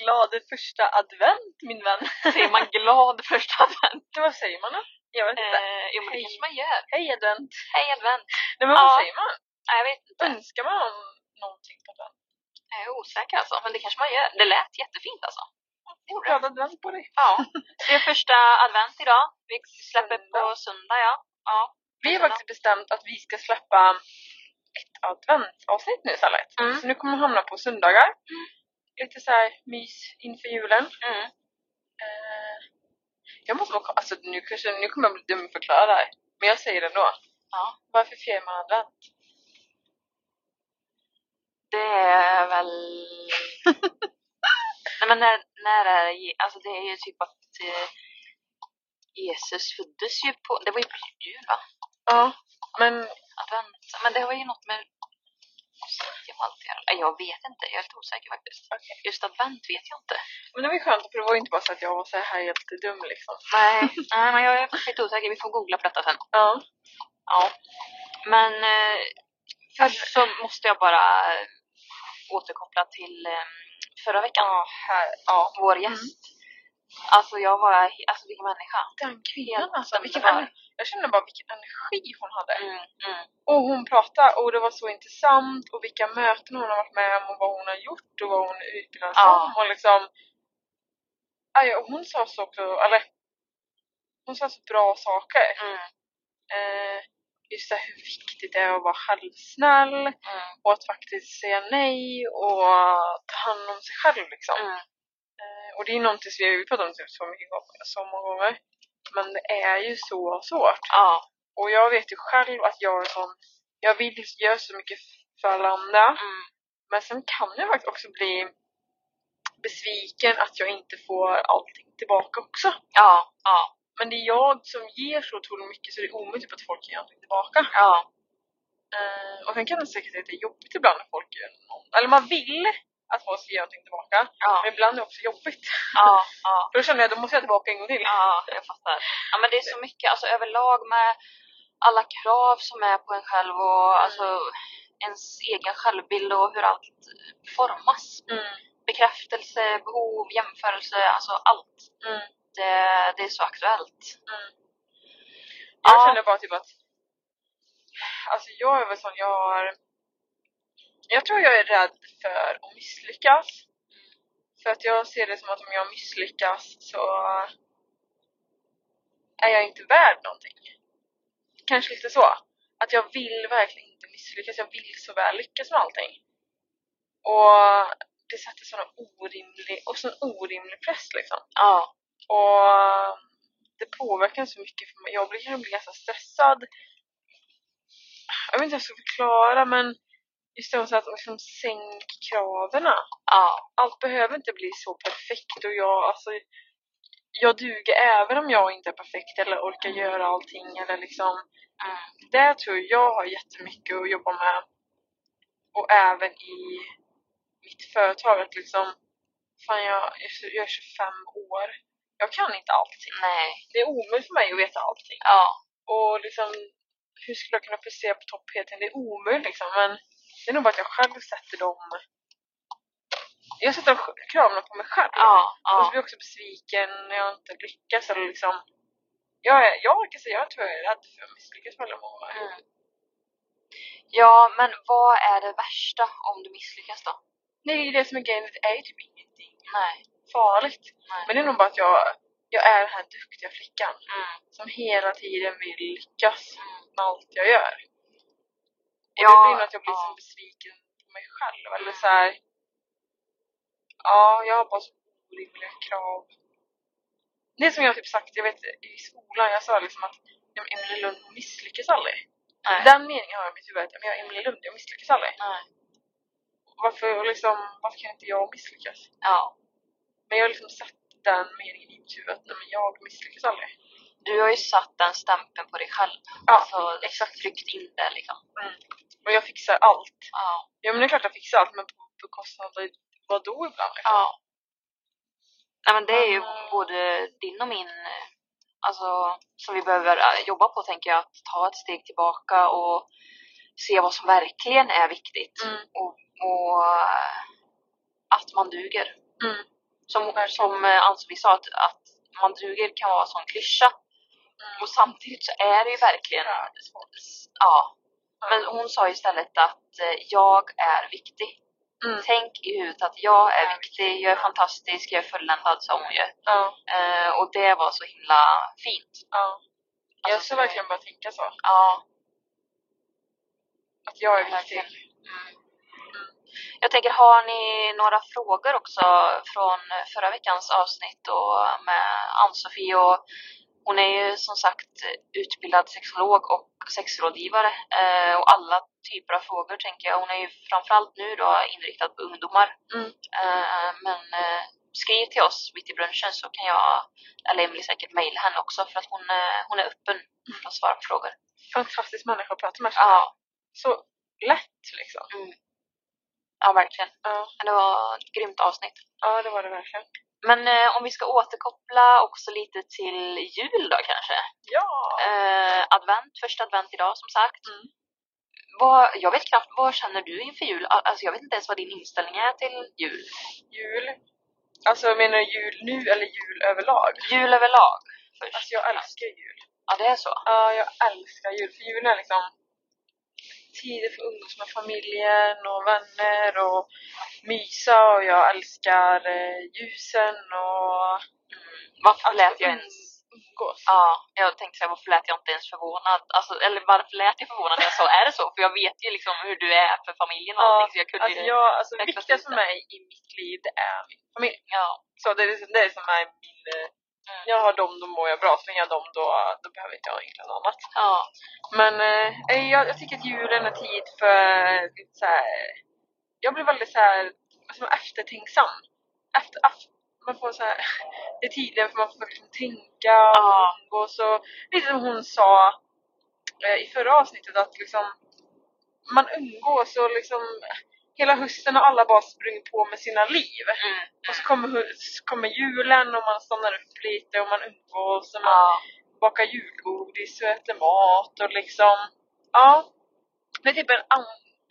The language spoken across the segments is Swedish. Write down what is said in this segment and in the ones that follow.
Glad, första advent min vän. Säger man glad första advent? Vad säger man då? Jag vet inte. Eh, jo men det kanske man gör. Hej advent. Hej advent! Nej men Ja. vad säger man? Nej, jag vet inte. Önskar man någonting på advent? Jag är osäker alltså, men det kanske man gör. Det lät jättefint alltså. Glad advent på dig. Ja. Det är första advent idag. Vi släpper på söndag ja. ja. Vi har faktiskt bestämt att vi ska släppa ett adventsavsnitt nu istället. Mm. Så nu kommer det hamna på söndagar. Lite så här mys inför julen. Mm. Eh, jag måste bara, alltså nu, kanske, nu kommer jag bli dum förklara det här. Men jag säger det ändå. Ja. Varför firar man advent? Det är väl... Nej men när, när är det? Alltså det är ju typ att eh, Jesus föddes ju på... Det var ju på jul va? Ja, men Advent. Men det var ju något med Nej, Jag vet inte, jag är lite osäker faktiskt. Just advent vet jag inte. Men det var ju skönt för det var ju inte bara så att jag var så här helt dum liksom. Nej, nej men jag är lite osäker. Vi får googla på detta sen. Ja. Ja. Men eh, först så måste jag bara eh, återkoppla till eh, förra veckan. Ja, här, ja. Vår gäst. Alltså jag var, alltså vilken människa. Den kvinnan Helt alltså, vilken ener- jag kände bara vilken energi hon hade. Mm, mm, Och hon pratade och det var så intressant och vilka möten hon har varit med om och vad hon har gjort och vad hon utbildar sig Ja. och liksom aj, och hon sa så också, eller hon sa så bra saker. mm, Eh, just det hur viktigt det är att vara självsnäll mm, och att faktiskt säga nej och ta hand om sig själv liksom. Och det är någonting som vi har pratat om typ så mycket så många gånger. Men det är ju så svårt. Ja. Och jag vet ju själv att jag är sån, jag vill göra så mycket för alla andra. Mm, Men sen kan jag faktiskt också bli besviken att jag inte får allting tillbaka också. ja, ja, Men det är jag som ger så otroligt mycket så det är omöjligt att folk ger någonting tillbaka. ja. Eh, och sen kan det säkert att det är jobbigt ibland när folk gör någon, eller man vill att folk ska ge någonting tillbaka. ja. Men ibland är det också jobbigt. Ja, ja. För då känner jag att då måste jag tillbaka en gång till. Ja, jag fattar. Ja men det är så mycket, alltså överlag med alla krav som är på en själv och Mm. alltså ens egen självbild och hur allt formas. Mm. Bekräftelse, behov, jämförelse, alltså allt. Mm. Det, det är så aktuellt. Mm. Jag Ja. känner bara typ att Alltså jag är väl sån, jag har Jag tror jag är rädd för att misslyckas För att jag ser det som att om jag misslyckas så är jag inte värd någonting Kanske lite så Att jag vill verkligen inte misslyckas, jag vill så väl lyckas med allting Och det sätter sån orimlig, och sån orimlig press liksom Ja. och det påverkar så mycket för mig. Jag blir, jag blir ganska stressad. Jag vet inte hur jag ska förklara men just det så att liksom sänk kraven. Ja. Allt behöver inte bli så perfekt och jag, alltså, jag duger även om jag inte är perfekt eller orkar göra allting eller liksom Mm. det tror jag har jättemycket att jobba med. Och även i mitt företag att liksom fan jag, jag är 25 år. Jag kan inte allting. Nej. Det är omöjligt för mig att veta allting. Ja. Och liksom hur skulle jag kunna prestera på topp hela tiden? Det är omöjligt liksom. Men det är nog bara att jag själv sätter dem jag sätter kraven på mig själv. Ja. Och så Ja. blir jag också besviken när jag inte lyckas eller liksom jag, är, jag kan säga, jag tror jag är rädd för att misslyckas väldigt många gånger. Mm. Ja, men vad är det värsta om du misslyckas då? Det är ju det som är grejen, det är ju typ ingenting Nej. farligt. Nej. Men det är nog bara att jag, jag är den här duktiga flickan Mm. som hela tiden vill lyckas Mm. med allt jag gör. Och Ja, det blir nog att jag blir ja. så besviken på mig själv. Eller så här. Ja, jag har bara så orimliga krav. Det som jag typ sagt, jag vet i skolan, jag sa liksom att Emelie Lund misslyckas aldrig. Nej. Den meningen har jag i mitt huvud, att jag är Emelie Lund, jag misslyckas aldrig. Nej. Varför, liksom, varför kan inte jag misslyckas? Ja. Men jag har liksom satt den meningen i mitt huvud att nej, men jag misslyckas aldrig. Du har ju satt den stämpeln på dig själv. Ja, alltså, exakt. tryckt in det liksom. Och jag fixar allt. Ja. Ja men det är klart jag fixar allt men på bekostnad av vadå ibland? Liksom? Ja. Nej men det är ju Mm. både din och min, eh, alltså som vi behöver eh, jobba på tänker jag, att ta ett steg tillbaka och se vad som verkligen är viktigt. Mm. Och, och eh, att man duger. Mm. Som, som eh, Ann-Sofie sa, att, att man duger kan vara en sån klyscha. Mm. Och samtidigt så är det ju verkligen, Ja. Men hon sa istället att eh, jag är viktig. Mm. Tänk i huvudet att jag är Jag viktig, jag är fantastisk, jag är fulländad sa hon ju. Ja, Eh, och det var så himla fint. Jag Alltså, ska verkligen börja tänka så. Ja, Att jag är viktig. Mm. Jag tänker, har ni några frågor också från förra veckans avsnitt och med Ann-Sofie och hon är ju som sagt utbildad sexolog och sexrådgivare eh, och alla typer av frågor tänker jag. Hon är ju framförallt nu då inriktad på ungdomar. Mm. Eh, men eh, skriv till oss mitt i brunchen så kan jag, eller Emily säkert mejla henne också för att hon, eh, hon är öppen för att svara på frågor. Fantastisk människa att prata med. Ja, Så lätt liksom. ja verkligen. Ja, Det var ett grymt avsnitt. ja det var det verkligen. Men eh, om vi ska återkoppla också lite till jul då kanske. Ja! Eh, advent, första advent idag som sagt. Mm. Vad, jag vet knappt, vad känner du inför jul? Al- Alltså jag vet inte ens vad din inställning är till jul. Jul. Alltså menar du jul nu eller jul överlag? Jul överlag först. Alltså jag älskar jul. Ja, det är så. Ja, jag älskar jul. För julen är liksom tider för umgås med familjen och vänner och mysa och jag älskar eh, ljusen och Mm. Varför att lät jag ens... umgås. Ja, jag tänkte säga varför lät jag inte ens förvånad? Alltså, eller varför lät jag förvånad när jag sa är det så? För jag vet ju liksom hur du är för familjen och Ja, allting så jag kunde Alltså, jag, alltså viktigast för mig i mitt liv det är min familj. Ja. Så det är, liksom, det som är min... eh, Mm. Jag har dem, då mår jag bra. Så länge jag dem, då, då behöver inte jag egentligen något annat. Ja. Men eh, jag, jag tycker att julen är tid för lite så här, Jag blir väldigt så här, alltså, eftertänksam. Efter, efter, man får så här, det är tiden för man får liksom tänka och Ja. och lite som hon sa eh, i förra avsnittet att liksom man umgås och liksom hela hösten har alla bara sprungit på med sina liv. Mm. Och så kommer, så kommer julen och man stannar upp lite och man umgås och man Ja. bakar julgodis och äter mat och liksom ja. Det är typ en, an,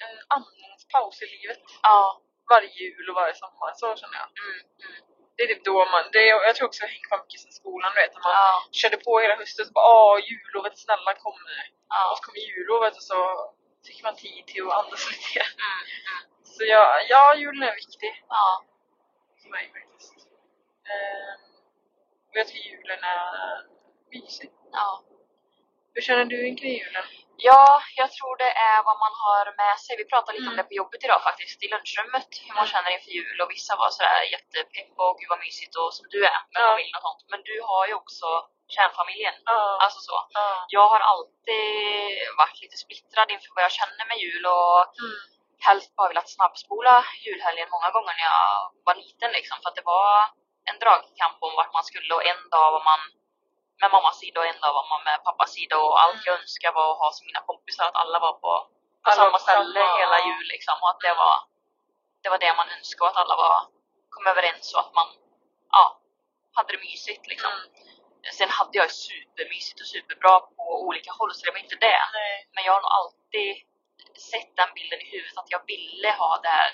en andningspaus i livet. Ja. Varje jul och varje sommar, så känner jag. Mm. Mm. Det är typ då man, det är, jag tror också det hänger kvar mycket sen skolan du vet. När man Ja. körde på hela hösten så bara åh jullovet snälla kom nu. Och Ja. så kommer jullovet och så fick man tid till att andas lite. Mm. Så ja, ja julen är viktig Ja. för mig faktiskt. Ehm, och jag tycker julen är mysig. Ja. Hur känner du inför julen? Ja, jag tror det är vad man har med sig. Vi pratade lite om Mm. det på jobbet idag faktiskt, i lunchrummet. Hur man Mm. känner inför jul och vissa var sådär jättepepp och gud vad mysigt och som du är med Ja. familjen och sånt. Men du har ju också kärnfamiljen. Ja. Alltså så. ja. Jag har alltid varit lite splittrad inför vad jag känner med jul och Mm. Helst bara velat snabbspola julhelgen många gånger när jag var liten liksom. För att det var en dragkamp om vart man skulle och en dag var man med mammas sida och en dag var man med pappas sida och allt Mm. jag önskar var att ha som mina kompisar att alla var på, på Alla samma ställe samma- hela jul liksom och att det var det var det man önskade och att alla var kom överens och att man ja, hade det mysigt liksom. Mm. Sen hade jag supermysigt och superbra på olika håll så det var inte det. Nej. Men jag har nog alltid sett den bilden i huvudet att jag ville ha det här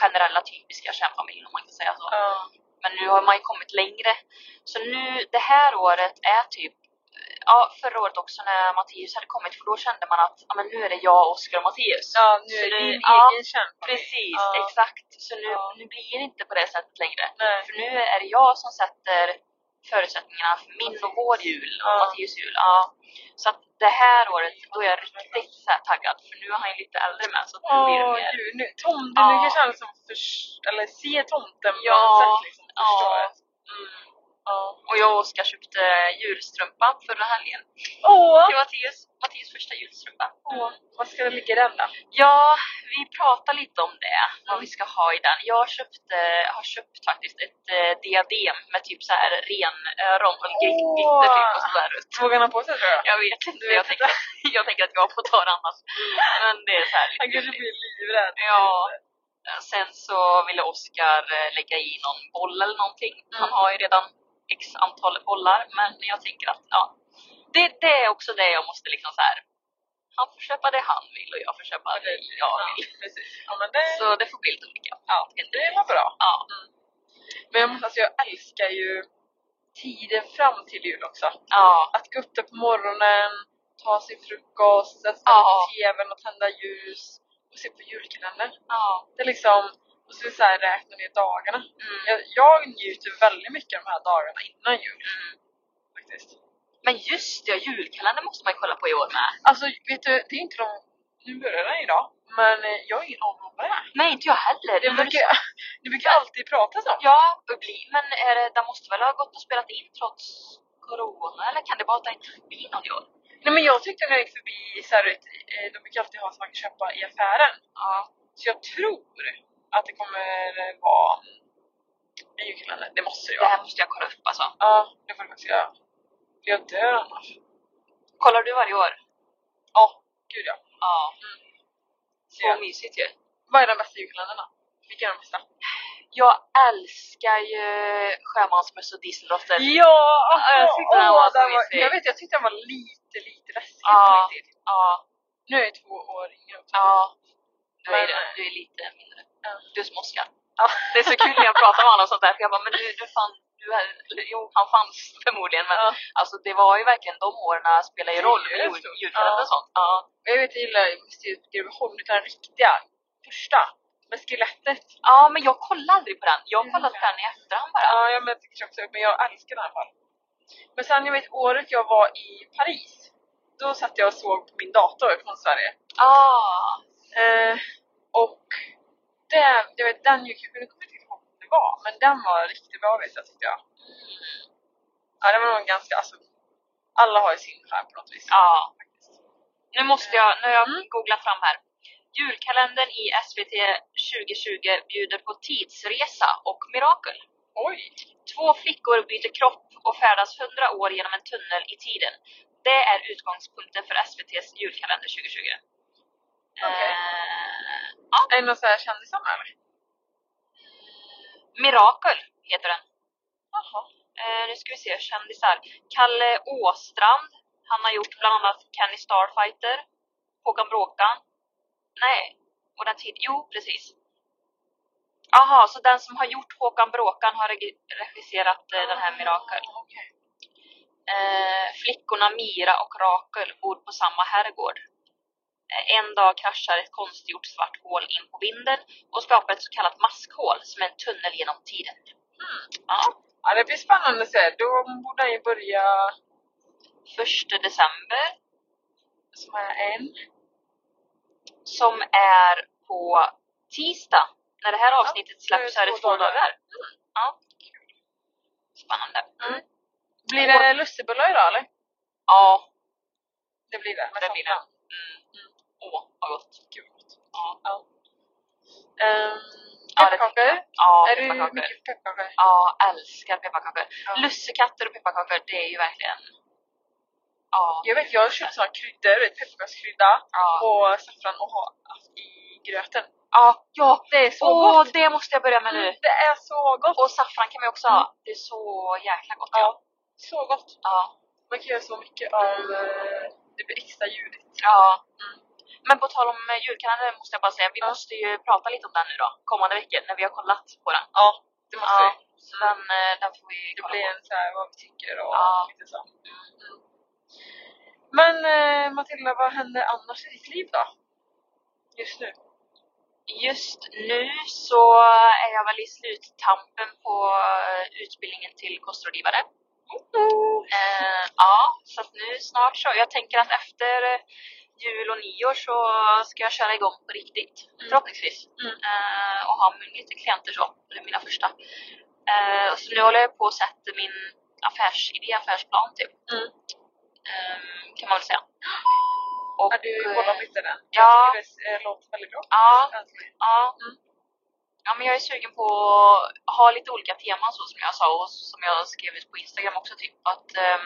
generella typiska kärnfamiljen om man kan säga så. Ja. Men nu har man ju kommit längre. Så nu, det här året är typ Ja, förra året också när Mattias hade kommit för då kände man att ja, men nu är det jag, Oskar och Mattias. Ja, nu är det din ja, egen kärnfamilj. Precis, Ja. exakt. Så nu, nu blir det inte på det sättet längre. Nej. För nu är det jag som sätter förutsättningarna för min och vår jul och Ja. Mattias jul. Ja. Så att det här året, då är jag riktigt så taggad för nu är han ju lite äldre med så att nu blir det mer... gud, nu, tomten, Ja. nu kanske han som förs, eller ser tomten på Ja, något sätt liksom. ja. Förstår jag. Mm. Ja. Och jag och Oskar köpte julstrumpa förra helgen. Åh! Det var Mattias, Mattias första julstrumpa. Åh, vad ska det ligga i den då? Ja, vi pratar lite om det, vad Mm. vi ska ha i den. Jag köpte, har köpt faktiskt ett eh, diadem med typ så här renöron och glitter typ och sådär. Vågar han på sig tror jag? Jag vet inte, jag, tänker, jag tänker att jag får ta det annars. Men det är så här Han lite kanske gulligt. blir livrädd. Ja. Sen så ville Oskar eh, lägga i någon boll eller någonting. Han Mm. har ju redan x antal bollar, men jag tänker att ja, det, det är också det jag måste liksom så här Han får köpa det han vill och jag får köpa det jag vill. Ja, men det, Så det får bli lite olika. ja, det var bra. Ja. Men jag, måste, alltså, jag älskar ju tiden fram till jul också. Ja. Att gå upp där på morgonen, ta sin frukost, sätta Ja. tvn och tända ljus och se på julkalendern. Ja. Det är liksom, och så, så här, räkna ner dagarna. Mm. Jag, jag njuter väldigt mycket av de här dagarna innan jul. Mm. Faktiskt. Men just det, julkalendern måste man ju kolla på i år med. Alltså vet du, det är inte de, nu börjar den idag, men eh, jag har ingen aning om vad det är. Nej, inte jag heller. Det brukar, det brukar alltid pratas om. Ja, men är det, den måste väl ha gått och spelat in trots corona eller kan det bara att det inte förbi någon i år? Nej men jag tyckte när jag gick förbi så här, eh, de brukar alltid ha så man kan köpa i affären. Ja. Så jag tror att det kommer eh, vara en julkalender. Det måste det Det här vara. måste jag kolla upp alltså. Ja, det får du faktiskt göra. Jag dör annars. Kollar du varje år? Ja, gud ja. Ja. Så Ja. mysigt ju. Vad är den bästa julkalendern då? Vilken är den bästa? Jag älskar ju Sjömansmöss och Dieselråttor. Ja! jag tyckte den var så den mysig. Jag vet, jag tyckte den var lite, lite läskig Ja. på tid. Ja. Nu är jag två år yngre också. Ja. Du är, Men- du är lite mindre. Du som Oskar. Ja. Det är så kul när jag pratar med honom och sånt där. För jag bara, men du, du fan, du är, jo han fanns förmodligen men Ja. alltså det var ju verkligen de åren spelar ju roll med Seriöst? jul- julkalender och sånt. Ja. Jag vet, jag gillar Greveholm utan den riktiga första. Med skelettet. ja, men jag kollade aldrig på den. Jag kollat på den i efterhand bara. Ja, jag men, också, men jag älskar den i alla fall. Men sen jag vet året jag var i Paris. Då satt jag och såg på min dator från Sverige. Ah. Eh, och det, jag vet, den jag kommer inte ihåg vad det var, men den var riktigt bra vet jag tyckte jag. Ja, det var nog ganska, alltså, alla har ju sin charm på något vis. Ja. Nu måste jag, nu har jag Mm. googlat fram här. Julkalendern i SVT 2020 bjuder på tidsresa och mirakel. Oj! Två flickor byter kropp och färdas 100 år genom en tunnel i tiden. Det är utgångspunkten för SVTs julkalender 2020. Okej. Eh, ja, Är det någon sån här kändisar med eller? Mirakel heter den. Jaha. Eh, nu ska vi se, kändisar. Kalle Åstrand. Han har gjort bland annat Kenny Starfighter. Håkan Bråkan. Nej, och den tid. Jo, precis. Aha, så den som har gjort Håkan Bråkan har regi- regisserat eh, den här Mirakel. Ah, okej. Eh, flickorna Mira och Rakel bor på samma herrgård. En dag kraschar ett konstgjort svart hål in på vinden och skapar ett så kallat maskhål som är en tunnel genom tiden. Hmm. Ja, Ja, det blir spännande att se. Då borde han ju börja första december som är en. som är på tisdag. När det här avsnittet är släpps så är det två dagar. dagar. Mm. Ja. Spännande. Mm. Blir det lussebullar idag eller? Ja, Det blir det. det blir det. Mm. Åh, vad gott. Gud vad gott. Ja. Ja. Um, Ja, pepparkakor? Ja, är du pepparkakor. mycket pepparkakor? Ja, älskar pepparkakor. Ja. Lussekatter och pepparkakor, det är ju verkligen... Ja. Jag vet, jag har köpt såna kryddor, vet, pepparkakskrydda Ja. och saffran och ha i gröten. Ja, ja. Det är så Åh, gott! det måste jag börja med nu. Mm, det är så gott! Och saffran kan man också ha. Det är så jäkla gott. Ja, så gott! Ja. Man kan göra så mycket av eh, det blir extra ljudigt. ja. Mm. Men på tal om eh, julkalendern måste jag bara säga, vi måste ju prata lite om den nu då. Kommande veckor när vi har kollat på den. Ja, det måste Ja, vi. så den, eh, den får vi Det kolla blir på. en så här vad vi tycker och Ja. lite så. Mm. Men eh, Matilda, vad händer annars i ditt liv då? Just nu? Just nu så är jag väl i sluttampen på eh, utbildningen till kostrådgivare. Eh, ja, så att nu snart så. Jag tänker att efter jul och nyår så ska jag köra igång på riktigt. Mm. Förhoppningsvis. Mm. Eh, och ha lite klienter så. Det är mina första. Eh, så nu håller jag på att sätta min affärsidé, affärsplan typ. Mm. Eh, kan man väl säga. Och, Har du eh, kollat lite den? ja. Jag tycker det eh, låter väldigt bra. Ja, Äntligen. Ja. Mm. ja, men jag är sugen på att ha lite olika teman så som jag sa och som jag skrev ut på Instagram också. Typ att eh,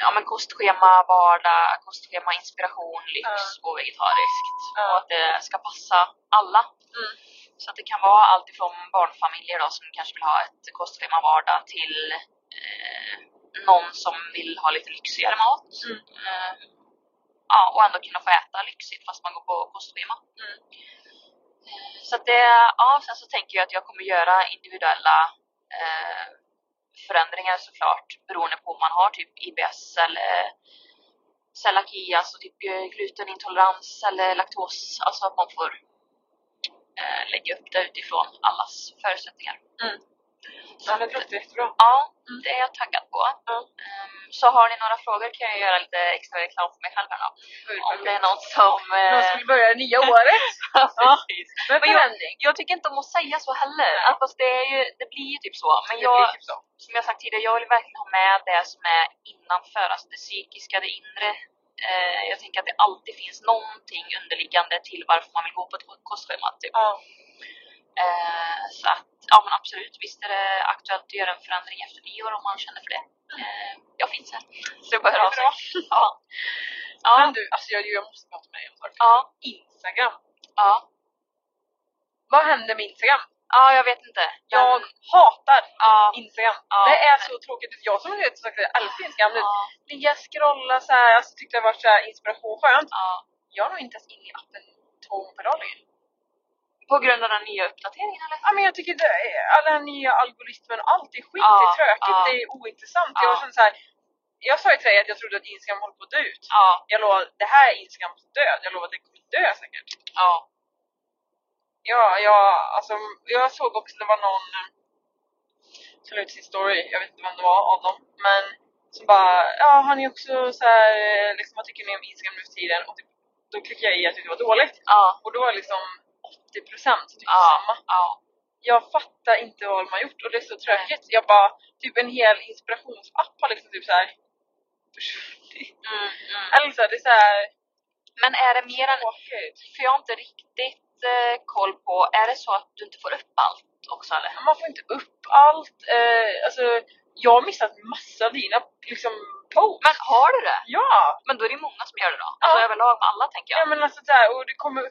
ja, men kostschema, vardag, kostschema, inspiration, lyx och vegetariskt. Ja. Och att det ska passa alla. Mm. Så att det kan vara allt ifrån barnfamiljer då, som kanske vill ha ett kostschema vardag till eh, någon som vill ha lite lyxigare mat. Mm. Eh, ja, och ändå kunna få äta lyxigt fast man går på kostschema. Mm. Eh, Så att det, ja, sen så tänker jag att jag kommer göra individuella eh, förändringar såklart beroende på om man har typ IBS eller eh, celiaki, alltså typ glutenintolerans eller laktos. Alltså att man får eh, lägga upp det utifrån allas förutsättningar. Mm. Ja, det låter jättebra. Ja, Mm. det är jag taggad på. Ja. Ehm, så har ni några frågor kan jag göra lite extra reklam för mig själv här då. Om det är något som... Någon Eh, som vill börja det nya året. ja, Ja. precis. Men jag-. Jag tycker inte om att säga så heller. Att Fast det, är ju, det blir ju typ så. Men jag, typ så. som jag sagt tidigare, jag vill verkligen ha med det som är innanför, alltså det psykiska, det inre. Eh, jag tänker att det alltid finns någonting underliggande till varför man vill gå på ett kostschema. Typ. Ja. Eh, så att, ja men absolut, visst är det aktuellt att göra en förändring efter nyår om man känner för det. Eh, jag finns här. Så det är bara höra av sig. Bra. Ja. Ja. Men du, alltså jag, jag måste prata med dig om en sak. Ja. Instagram. Ja. Vad händer med Instagram? ja, jag vet inte. Jag Men- hatar Ja. Instagram. Ja. Det är så tråkigt. Jag som vet sagt jag älskar Instagram nu. Ja. Ligga scrolla så här, alltså tyckte det var så här inspiration skönt. ja. Jag är nog inte ens inne i appen två gånger per dag längre. På grund av den nya uppdateringen eller? Ja men jag tycker det, alla nya algoritmen och allt är skit, Ja, det är tråkigt, ja. det är ointressant. Ja. Jag känner så här, jag sa ju till dig att jag trodde att Instagram håller på att dö ut. Ja. Jag lovar, det här är Instagrams död. Jag lovar att det kommer dö säkert. Ja. Ja, jag, alltså, jag såg också det var någon eh, som la ut sin story, jag vet inte vem det var av dem, men som bara, ja har ni också så här, eh, liksom vad tycker ni om Instagram nu för tiden? Och typ, då klickade jag i att det var dåligt. Ja. Och då liksom 80% som tyckte Ja. Ja. Jag fattar inte vad de har gjort och det är så tråkigt. Jag bara, typ en hel inspirationsapp har liksom typ såhär försvunnit. Mm, mm. Eller så här, det är såhär Men är det mer än... För jag har inte riktigt eh, koll på, är det så att du inte får upp allt också eller? Man får inte upp allt. Eh, alltså, jag har missat massa av dina liksom, posts. Men har du det? Ja! Men då är det många som gör det då? Alltså Ja. överlag med alla tänker Ja jag. men alltså där, och det kommer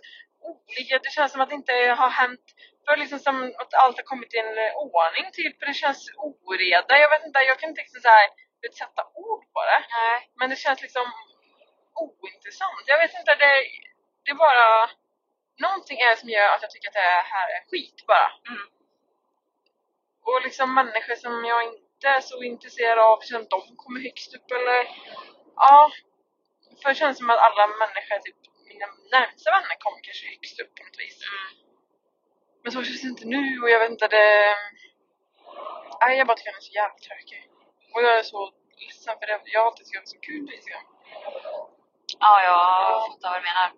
olika, det känns som att det inte har hänt för liksom som att allt har kommit i en eh, ordning typ, det känns oreda, jag vet inte, jag kan inte liksom så här, vet, sätta ord på det. Nej. Men det känns liksom ointressant. Jag vet inte, det, det är bara någonting är som gör att jag tycker att det här är skit bara. Mm. Och liksom människor som jag inte är så intresserad av, känns de kommer högst upp eller ja. För det känns som att alla människor, typ mina närmsta vänner kommer kanske högst upp på något vis. Mm. Men så känns det inte nu och jag vet inte, det... Nej, jag bara tycker den är så jävla tråkig. Och jag är så ledsen för det. Jag har alltid tyckt att det är så kul på Instagram. Ja, jag fattar vad du menar.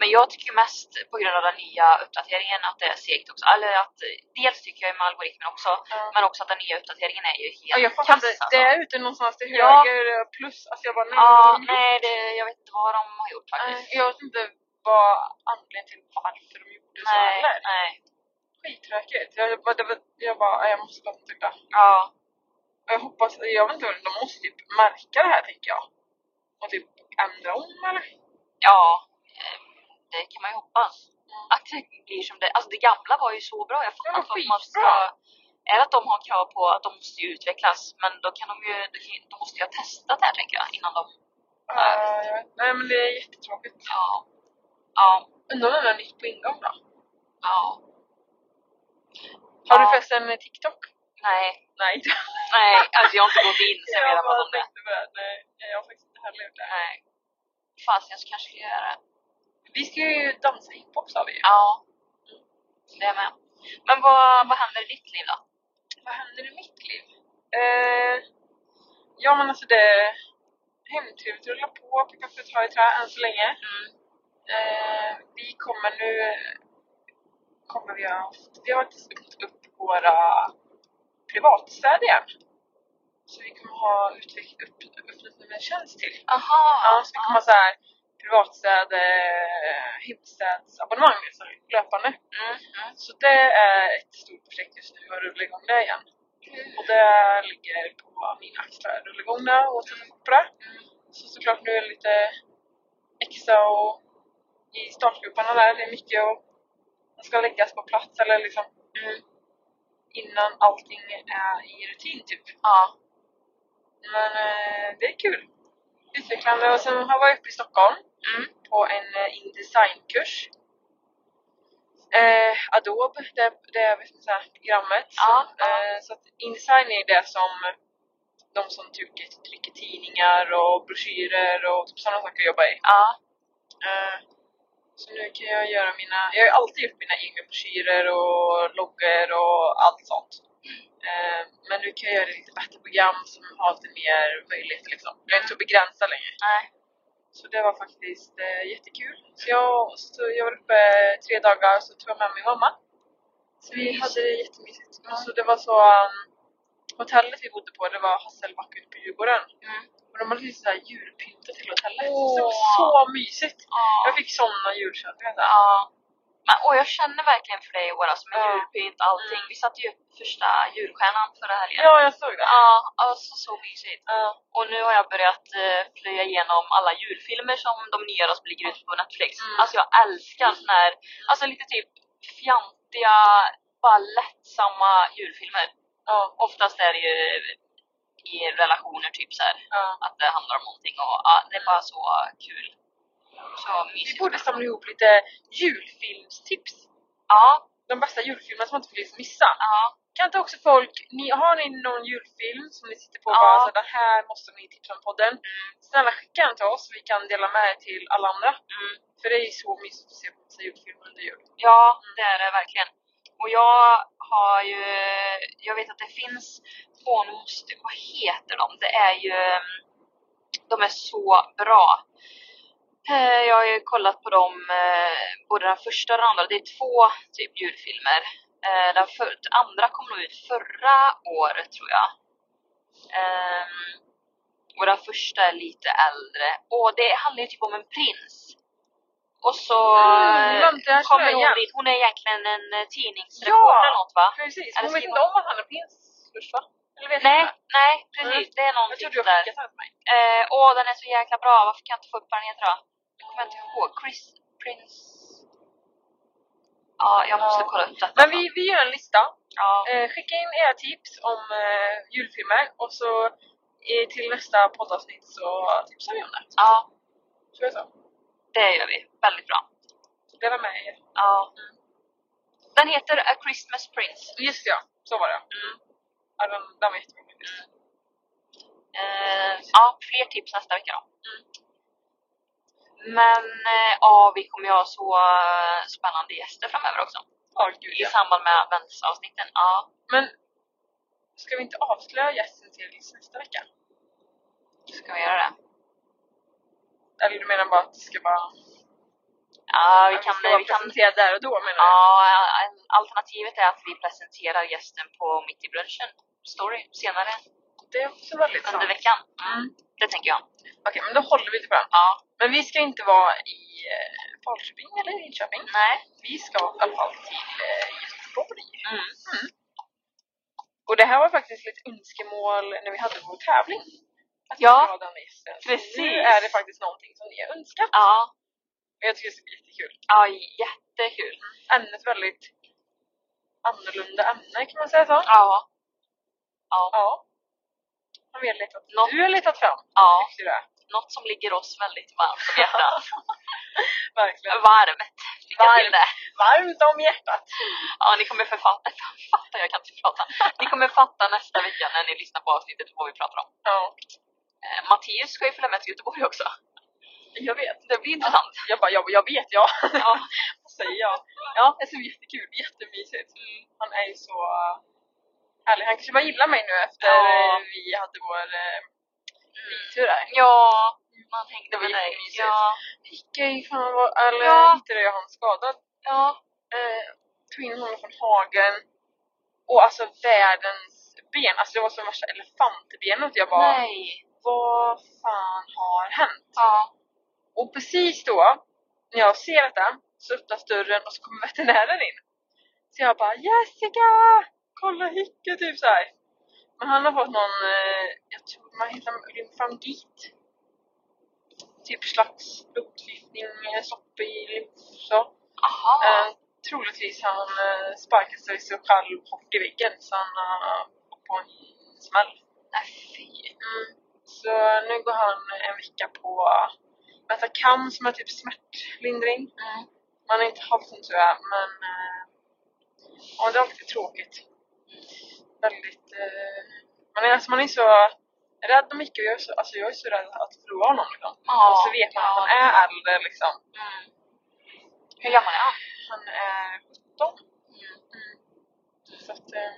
Men jag tycker mest på grund av den nya uppdateringen att det är segt också. Eller att dels tycker jag med algoritmen också, Ja. men också att den nya uppdateringen är ju Ja, helt jag fattar kass alltså. Det är ute någonstans till Ja. höger plus. Alltså jag bara nej. Ja, nej, det, jag vet inte vad de har gjort faktiskt. Jag vet inte vad anledningen till varför de gjorde så heller. nej. Skittråkigt. Jag, var- jag bara, jag måste bara titta. Ja, jag hoppas, jag vet inte, de måste typ märka det här tänker jag. Och typ ändra om eller? ja. Eh, Det kan man ju hoppas. Att det blir som det, alltså det gamla var ju så bra. Jag Det fattar inte varför man ska... Är det att de har krav på att de måste utvecklas, men då kan de ju, de, de måste ju ha testat det här tänker jag innan de... Vet. Nej men det är jättetråkigt. Ja. Ja. Undrar om den är nytt på ingång då? Ja. Har du förresten en TikTok? Nej. Nej. Nej, alltså jag har inte gått in sen jag redan bara pratat om det. det. Nej, jag har faktiskt inte heller gjort det. Nej. Fast jag kanske ska göra det. Vi ska ju dansa hiphop sa vi ju. Ja. Det är med. Men vad, vad händer i ditt liv då? Vad händer i mitt liv? Eh, ja men alltså det... Hemtrevligt rullar på, picka ett tag i trä än så länge. Mm. Eh, vi kommer nu... Kommer vi ha haft... Vi har faktiskt öppnat upp våra privatstäder igen. Så vi kommer ha utvecklat upp, öppnat en tjänst till. Aha. Ja, så vi kommer ha så här privatstäder, hemstädsabonnemang liksom, löpande. Mm. Mm. Så det är ett stort projekt just nu att rulla igång det igen. Och det ligger på min axel att rulla igång det och sätta fart på det. Så såklart nu är det lite extra och i startgroparna där, det är mycket och det ska läggas på plats eller liksom Mm. innan allting är i rutin typ. Ja. Men eh, det är kul. Utvecklande och sen har jag varit uppe i Stockholm Mm. på en eh, Indesignkurs. Eh, Adobe, det, det är här, programmet. Ja. Eh, så Indesign är det som de som trycker, trycker tidningar och broschyrer och typ sådana saker jobbar i. Ja. Eh, så nu kan jag göra mina, jag har ju alltid gjort mina egna broschyrer och loggor och allt sånt. Eh, men nu kan jag göra lite bättre program som har lite mer möjligheter liksom. Jag är inte så begränsad längre. Nej. Så det var faktiskt eh, jättekul. Så jag, så jag var uppe tre dagar så tog jag med min mamma. Så vi hade det jättemysigt. Ja. Så det var så, um, hotellet vi bodde på det var Hasselbacken på Djurgården. Mm. Och de hade lite sådär julpyntat till hotellet. Åh. Så det var så mysigt. Ja. Jag fick såna julköttningar. där. Men, och jag känner verkligen för dig i år alltså med Ja. julpynt allting. Vi satte ju upp första julstjärnan förra helgen. Ja, jag såg det. Ja, alltså så mysigt. Ja. Och nu har jag börjat eh, plöja igenom alla julfilmer som de nya som ligger ute på Netflix. Mm. Alltså jag älskar såna här, alltså lite typ fjantiga, bara lättsamma julfilmer. Ja. Oftast är det ju i relationer typ så här ja. att det handlar om någonting och ja, det är bara så kul. Vi borde samla ihop lite julfilmstips. Ja, De bästa julfilmerna som man inte vill missa. ja, Kan inte också folk, ni, har ni någon julfilm som ni sitter på och Ja. bara så den här måste ni tipsa om podden? mm, Snälla skicka den till oss så vi kan dela med er till alla andra. mm. För det är ju så mysigt att se på massa julfilmer under jul. Ja, det är det verkligen. Och jag har ju, jag vet att det finns, måste, vad heter de? Det är ju, de är så bra. Eh, Jag har ju kollat på dem, eh, både den första och den andra. Det är två typ julfilmer. Eh, Den för, andra kom nog ut förra året tror jag. Ehm, Och den första är lite äldre. Och det handlar ju typ om en prins. Och så Mm, jag kommer hon dit. Hon är egentligen en tidningsreporter Ja! eller något va? Precis, Eller hon vet inte om att han är prins först va? Nej, inte? nej precis. Det är Jag någonting trodde du där. mig. Eh, åh, den är så jäkla bra. Varför kan jag inte få upp vad den heter då? Jag kommer inte ihåg. Chris Prince... Ja, jag måste Ja. kolla upp detta. Men vi, vi gör en lista. Ja, Eh, skicka in era tips om eh, julfilmer och så eh, till nästa poddavsnitt så tipsar vi om det. ja, Så så. det gör vi. Väldigt bra. Dela med er. Ja. Den heter A Christmas Prince. Just ja, så var det. Mm. Ja, den, den var jättebra faktiskt. Eh, ja, fler tips nästa vecka då. Men eh, ja, vi kommer ju ha så eh, spännande gäster framöver också. Ja, gud I ja. samband med adventsavsnitten. Ja, Men ska vi inte avslöja gästen till nästa vecka? ska vi göra det? Eller du menar bara att det ska vara... Ja, vi kan... ska vara Vi kan presenterad där och då menar du? ja, alternativet är att vi presenterar gästen på Mitt i brunchen story senare Det är också väldigt under sant. veckan. Mm. Det tänker jag. Okej, men då håller vi till på den. Ja. Men vi ska inte vara i eh, Falköping eller Linköping. Nej. Vi ska i alla fall till eh, Göteborg. Mm. Och det här var faktiskt lite önskemål när vi hade vår tävling. Att Ja, precis. Nu är det faktiskt någonting som ni har önskat. Ja. Och jag tycker det ska bli jättekul. Ja, jättekul. Ämnet väldigt annorlunda ämne kan man säga så. Ja. Ja. Ja. Har vi har letat. Nå- Du har letat fram. Ja. Är. Något som ligger oss väldigt varmt om hjärtat. Verkligen. Varmt. Till Varmt. om hjärtat. Ja, ni kommer författa, fatta, jag kan inte prata. Ni kommer fatta nästa vecka när ni lyssnar på avsnittet vad vi pratar om. Ja. Eh, Mattias ska ju följa med till Göteborg också. Jag vet. Det blir intressant. Jag bara, jag, jag vet ja. Ja. Vad säger jag? Ja, det ska bli jättekul. Jättemysigt. Han är ju så uh, härlig. Han kanske bara gillar mig nu efter Ja. eh, vi hade vår uh, tur där. Ja, man hängde med dig. Ja. Hickey, fan vad, eller Ja. hittade jag han skadad. Ja. Eh, tog in honom från hagen. Och alltså världens ben. Alltså det var som värsta elefantbenet. Jag bara, Nej. vad fan har hänt? Ja. Och precis då, när jag ser detta, så öppnas dörren och så kommer veterinären in. Så jag bara Jessica! Kolla Hicke typ så här. Men han har fått någon, eh, jag tror man heter lymfangit. Typ slags blodförgiftning, eh, stopp i lymf så. Aha. Eh, troligtvis han eh, sparkat sig så själv hårt i väggen så han har fått på en smäll. Nej, fy. Mm. Så nu går han en vecka på Metacam som är typ smärtlindring. Mm. Man har inte haft sånt tror jag, men eh, ja, det är alltid tråkigt. Väldigt... Eh, man, är, alltså, man är så rädd och mycket och jag är så, alltså, jag är så rädd att förlora honom liksom. Ja, och så vet man att han ja. är äldre liksom. Mm. Hur gammal är han? Han är 17. Mm. Så att eh,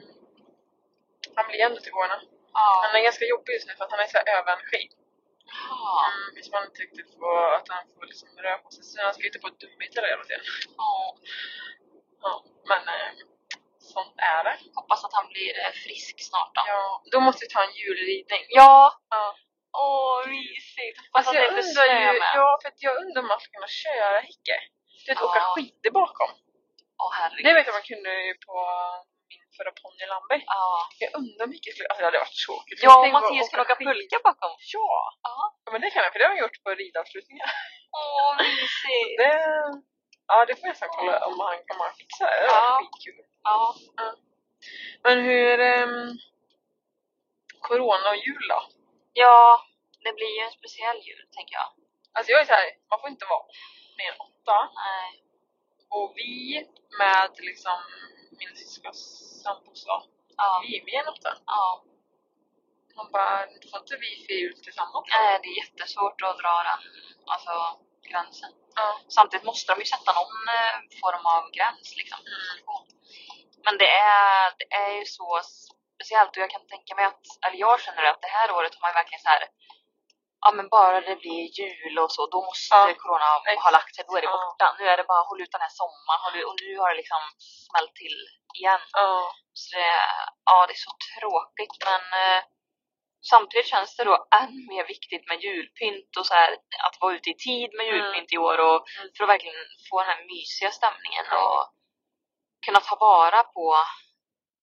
han blir ändå till åren. Ja. Han är ganska jobbig just nu för att han är så överenergi. Ja. Mm, så man inte riktigt får, att han får liksom röra på sig. Så han ska inte på dumheter hela tiden. Ja. Ja, men eh, sånt är det. Hoppas att han blir eh, frisk snart då. Ja, då måste vi ta en julridning. Ja! Ja. Åh, mysigt! Hoppas Alltså att det inte undrar snö ju, med. ja för att jag undrar om man ska kunna köra Hicke. Du vet Ja. åka skidor bakom. Åh herregud. Det vet jag man kunde ju på min förra ponny Lambi. Ja. Jag undrar mycket skulle, alltså det hade varit så kul. Ja, att Mattias kan åka pulka bakom. Ja! Ja. ja! men det kan jag för det har jag gjort på ridavslutningar. Åh, mysigt! Det, ja det får jag nästan kolla om han, om han fixar det. Ja. skitkul. Ja. Men hur... Um, corona och jul då? ja, det blir ju en speciell jul tänker jag. Alltså jag är såhär, man får inte vara mer än åtta. Nej. Och vi med liksom min syskons sambos då, Ja. vi är mer än åtta. Ja. Man bara, får inte vi fira jul tillsammans? Nej, det är jättesvårt att dra den alltså, gränsen. Ja. Samtidigt måste de ju sätta någon eh, form av gräns liksom. Mm. Men det är, det är ju så speciellt och jag kan tänka mig att, eller jag känner att det här året har man verkligen så här Ja men bara det blir jul och så, då måste Ja, corona ha lagt sig, då är det Ja. borta. Nu är det bara håll ut den här sommaren håll ut, och nu har det liksom smält till igen. Ja. Så det, ja, det är så tråkigt men eh, samtidigt känns det då än mer viktigt med julpynt och så här, att vara ute i tid med Mm. julpynt i år och Mm. för att verkligen få den här mysiga stämningen Ja. och kunna ta vara på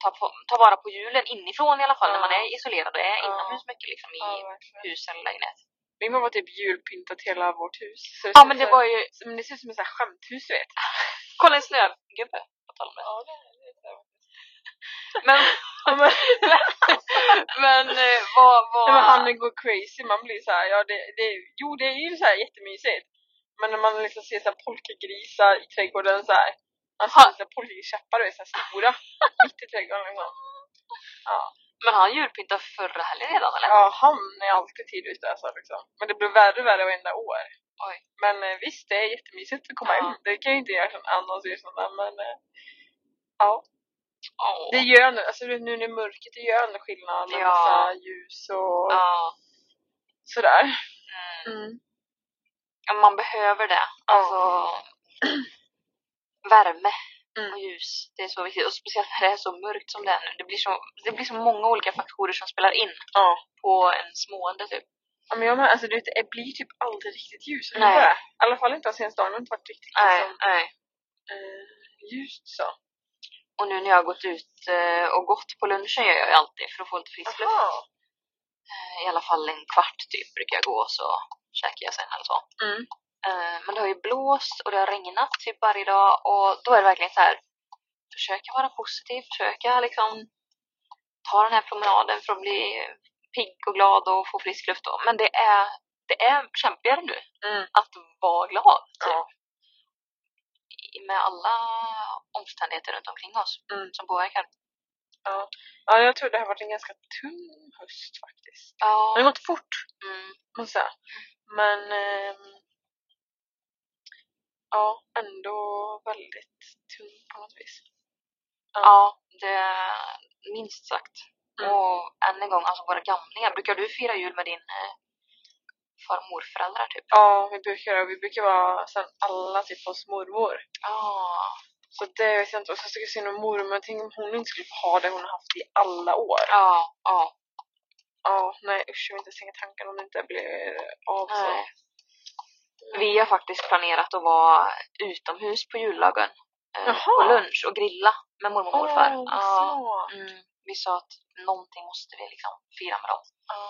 ta, på, ta vara på julen inifrån i alla fall Ja. när man är isolerad och är Ja. inomhus mycket liksom i ja, hus eller lägenhet. Min mamma har typ julpyntat hela vårt hus. Så Ja men det så- var ju, Men det ser ut som ett sånt här skämthus du vet. kolla en snögubbe på tal om det. Ja, det är det. Men, men, men eh, vad, vad... Nej, men han går crazy, man blir så här, ja det, det, jo det är ju så här jättemysigt. Men när man liksom ser så polkagrisar i trädgården så här. Alltså Ha. så polkakäppar och är så här stora. mitt i trädgården liksom. Ja. Men han julpyntade förra helgen redan eller? ja, han är alltid tid ute alltså liksom. Men det blir värre och värre varenda år. Oj. Men eh, visst, det är jättemysigt att komma Ja. hem. Det kan ju inte jag som annars göra sådana men eh, ja. Åh. Det gör ändå, alltså nu när mörkt, det gör ändå skillnad med Ja. massa ljus och Ja. sådär. Mm. Mm. Ja, man behöver det. Alltså, värme Mm. och ljus. Det är så viktigt. Och speciellt när det är så mörkt som det är nu. Det blir så, det blir så många olika faktorer som spelar in Ja. på en smående typ. Ja men jag med, alltså det blir typ aldrig riktigt ljus. Nej. Nej. I alla fall inte de senaste dagarna. Det har inte varit riktigt liksom, nej. eh, ljust så. Och nu när jag har gått ut eh, och gått på lunchen gör jag ju alltid för att få lite frisk luft. Eh, I alla fall en kvart typ brukar jag gå så käkar jag sen eller så. Mm. Eh, Men det har ju blåst och det har regnat typ varje dag och då är det verkligen så här. Försöka vara positiv, försöka liksom ta den här promenaden för att bli pigg och glad och få frisk luft. Då. Men det är, det är kämpigare nu Mm. att vara glad. Typ. Ja. Med alla omständigheter runt omkring oss Mm. som påverkar. ja. Ja, jag tror det har varit en ganska tung höst faktiskt. Det har Ja. gått fort, Mm. måste jag säga. Men ehm, ja, ändå väldigt tung på något vis. ja, det är minst sagt. Mm. Och än en gång, alltså våra gamlingar. Brukar du fira jul med din eh, far och morföräldrar typ? Ja, vi brukar, vi brukar vara sen alla typ hos mormor. Ja. Så det vet jag inte. Och så tycker jag synd om mormor. Jag tänker om hon inte skulle få ha det hon har haft i alla år. Ja, ja. Ja, nej usch jag vill inte tänka tanken om det inte blir av så. Nej. Vi har faktiskt planerat att vara utomhus på jullagen. Eh, på lunch och grilla med mormor och morfar. Vad ja. mm, vi sa att någonting måste vi liksom fira med dem. Ja.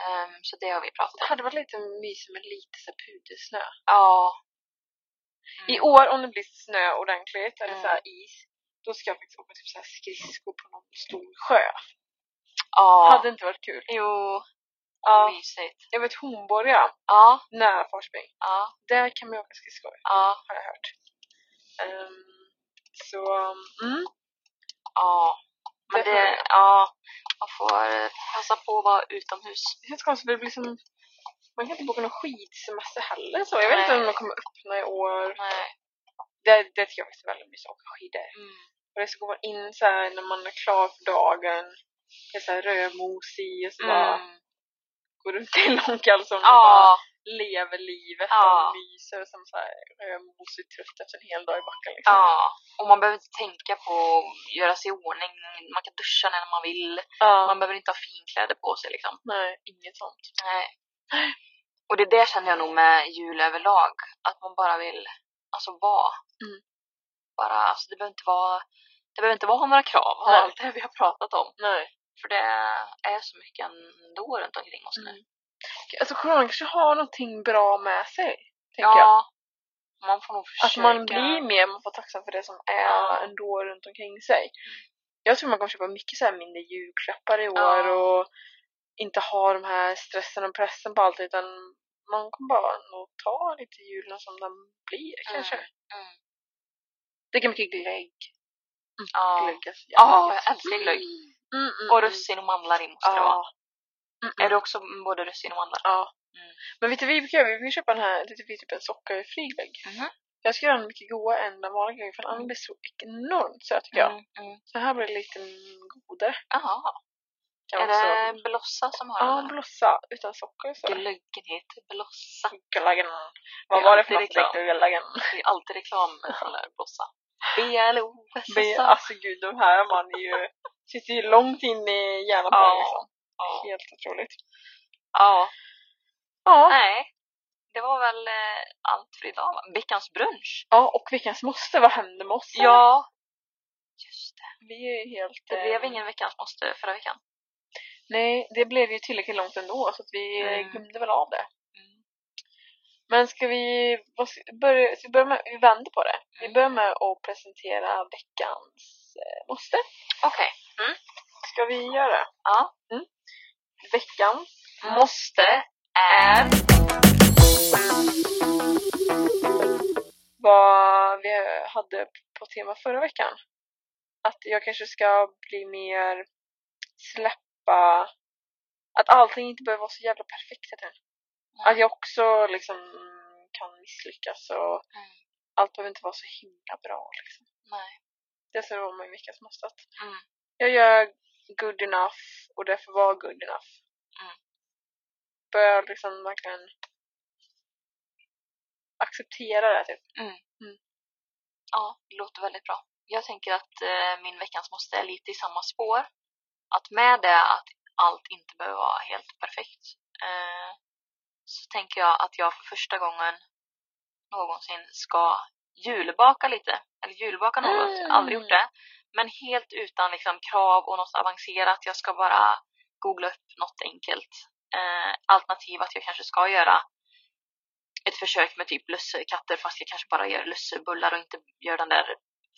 Ehm, så det har vi pratat Det om. hade varit lite mysigt med lite så pudersnö. Ja. Mm. I år om det blir snö ordentligt eller Mm. så här is. Då ska jag faktiskt åka typ så här skridskor på någon stor sjö. Ja. Hade inte varit kul. Jo. Ja. Mysigt. Jag vet Hornborga, Ja, nära Forsbäng. ja, Där kan man åka skridskor, ja, har jag hört. Ehm, så, mm. ja. Men Det ja, man får passa på att vara utomhus. Det känns konstigt för det blir som... Man kan inte boka någon skidsemester heller så. Jag vet inte Nej. om de kommer öppna i år. Nej. Det, det tycker jag faktiskt är väldigt mysigt att åka skidor. Mm. Och det så går man in så här när man är klar för dagen. Det är så här rödmosig och så bara Mm. Går runt i långkalsong och bara Ja, lever livet Ja. och myser som så här rödmosig trött efter en hel dag i backen liksom. ja. Och man behöver inte tänka på att göra sig i ordning. Man kan duscha när man vill. Ja. Man behöver inte ha finkläder på sig liksom. Nej, inget sånt. Nej. Och det där känner jag nog med jul överlag. Att man bara vill alltså vara. Mm. Bara, alltså det behöver inte vara det behöver inte vara några krav av allt det vi har pratat om. Nej. För det är så mycket ändå runt omkring oss nu. Mm. Alltså corona kanske har någonting bra med sig. Tänker jag. Ja, man får nog försöka. Att man blir mer, man får tacksam för det som är Ja. ändå runt omkring sig. Jag tror man kommer köpa mycket så här mindre julklappar i år Ja. och inte ha de här stressen och pressen på allt utan man kommer bara nog ta lite julen som den blir kanske. Mm. Dricka mycket glögg. Ja. Glögg är så Ja, jävla jag älskar glögg. Mm, mm, Och mm. russin och mandlar i måste det vara. Ja. Mm. Är det också både russin och mandlar? Ja. Men vet du vi brukar? Vi vill köpa den här, det är typ en sockerfri glögg. Mhm. Jag ska göra den mycket godare än den vanliga glöggen för den andra blir så enormt söt tycker jag. Så här blir det lite godare. Jaha. Är man också- det Blossa som har Ja, här? blossa utan socker så. Glöggen heter Blossa. Glöggen. Det Vad var det för något? Glöggen. Det är alltid reklam med Blossa. B-L-O-S-S-A. Men Alltså gud, de här man är ju, sitter ju långt in i hjärnan på Ja. liksom. Ja. Helt otroligt. ja. Ja. Nej. Det var väl eh, allt för idag va? Veckans brunch. ja, och veckans måste, vad hände med oss? Ja. Just det. Vi är ju helt... Det eh, blev ingen veckans måste förra veckan. Nej, det blev ju tillräckligt långt ändå så att vi eh, Mm. glömde väl av det. Mm. Men ska vi, börja, ska vi börja med, vi vänder på det. Vi Mm. börjar med att presentera veckans eh, måste. Okej. Ska vi göra det? Ja. Veckans Måste är... vad vi hade på tema förra veckan. Att jag kanske ska bli mer släppa att allting inte behöver vara så jävla perfekt hela tiden. Att jag också liksom kan misslyckas och Mm. allt behöver inte vara så himla bra liksom. Nej. Det så var man lyckas måste att Mm. jag gör good enough och det får vara good enough. Mm. Börjar liksom verkligen acceptera det typ. Ja, det låter väldigt bra. Jag tänker att eh, min veckans måste är lite i samma spår. Att med det att allt inte behöver vara helt perfekt eh, så tänker jag att jag för första gången någonsin ska julbaka lite. Eller julbaka något, Mm. aldrig gjort det. Men helt utan liksom, krav och något avancerat. Jag ska bara googla upp något enkelt. Eh, alternativ att jag kanske ska göra ett försök med typ lussekatter fast jag kanske bara gör lussebullar och inte gör den där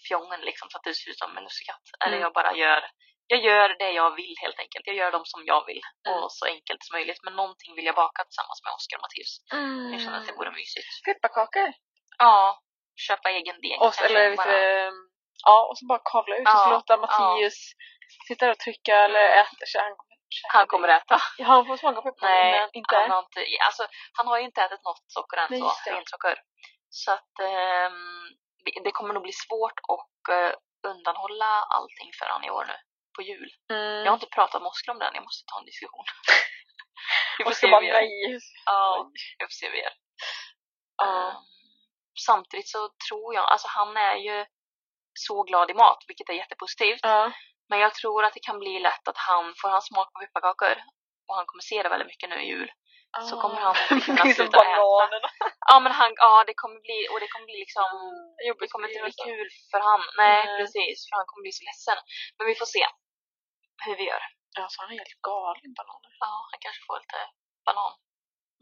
fjongen liksom så att det ser ut som en lussekatt. Eller Mm. jag bara gör jag gör det jag vill helt enkelt. Jag gör dem som jag vill Mm. och så enkelt som möjligt. Men någonting vill jag baka tillsammans med Oskar och Mattias. Mm. Jag känner att det vore mysigt. Pepparkakor. Ja, köpa egen deg. Och, eller bara. lite, ja, och så bara kavla ut och så Ja, låta Mattias sitta där och trycka eller Mm. äta. Så han, Han kommer äta. Ja, han får smaka pepparkakor Nej, inte. Han, har inte, alltså, han har ju inte ätit något socker än, Nej, så, ensocker. Så att ehm, det- kommer nog bli svårt att eh, undanhålla allting för han i år nu, på jul. Mm. Jag har inte pratat med Oskar om den, jag måste ta en diskussion. vi får och se bara nej. Ja, vi får se hur vi gör. Ehm, samtidigt så tror jag, alltså han är ju så glad i mat, vilket är jättepositivt. Ja. Men jag tror att det kan bli lätt att han, får han smak på pepparkakor och han kommer se det väldigt mycket nu i jul. Så kommer han inte kunna sluta äta. bananerna. Ja men han, ja det kommer bli, och det kommer bli liksom det kommer inte bli kul för han. Nej Nej. precis, för han kommer bli så ledsen. Men vi får se hur vi gör. Ja, så han är helt galen bananer. Ja, han kanske får lite banan.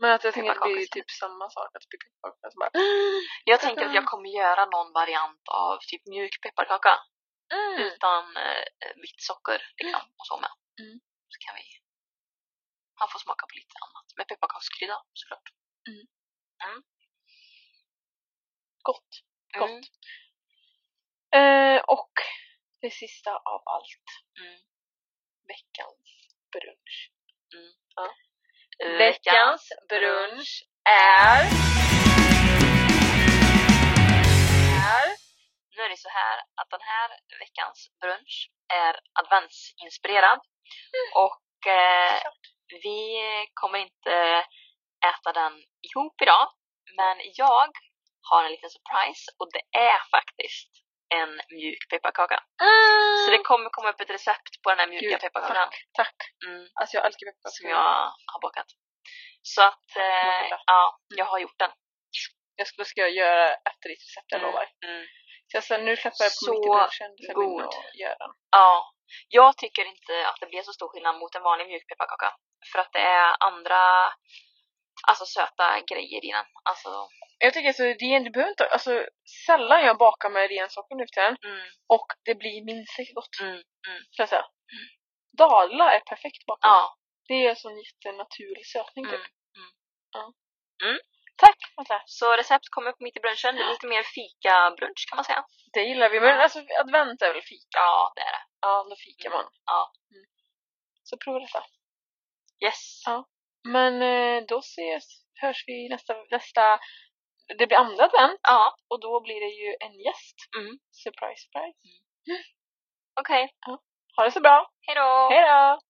Men att jag tänker att det blir typ samma sak. Att det blir pepparkakor. Så bara... Jag tänker att jag kommer göra någon variant av typ mjuk pepparkaka Mm. utan eh, vitt socker liksom, och så med. Mm. Så kan vi Han får smaka på lite annat. Med pepparkakskrydda såklart. Gott. Mm. Gott. Eh, och det sista av allt. Mm. Veckans brunch. Mm. Veckans brunch är... är... Nu är det så här att den här veckans brunch är adventsinspirerad. Och eh, vi kommer inte äta den ihop idag. Men jag har en liten surprise och det är faktiskt en mjuk pepparkaka. Så det kommer komma upp ett recept på den här mjuka Gud, pepparkakan. tack, tack. Mm, Alltså jag älskar pepparkakor. som jag har bakat. Så att, eh, ja, jag har gjort den. Jag ska, ska jag göra efter ditt recept, jag Mm, lovar. mm. Så jag sa, nu släpper jag på Så i brunchen. Så god. och gör den. Ja, jag tycker inte att det blir så stor skillnad mot en vanlig mjuk pepparkaka. För att det är andra alltså söta grejer i den. Alltså, Jag tycker alltså, det är, du behöver inte, alltså sällan jag bakar med ren socker nu för mm, Och det blir minst lika gott. mm, Så jag säga. Dadlar är perfekt bakat. ja. Det är en sån jättenaturlig sötning typ. Mm, mm. Ja. Mm. Tack Matilda. Så recept kommer upp mitt i brunchen. Det är lite mer fika-brunch kan man säga. Det gillar vi. Men alltså advent är väl fika? Ja, det är det. Ja, då fikar man. Ja. Så prova detta. Yes. Ja. Men eh, då ses, hörs vi nästa, nästa, det blir andra advent Ja, och då blir det ju en gäst. Mm. Surprise, surprise. okej. Ha det så bra. Hej då! Hej då!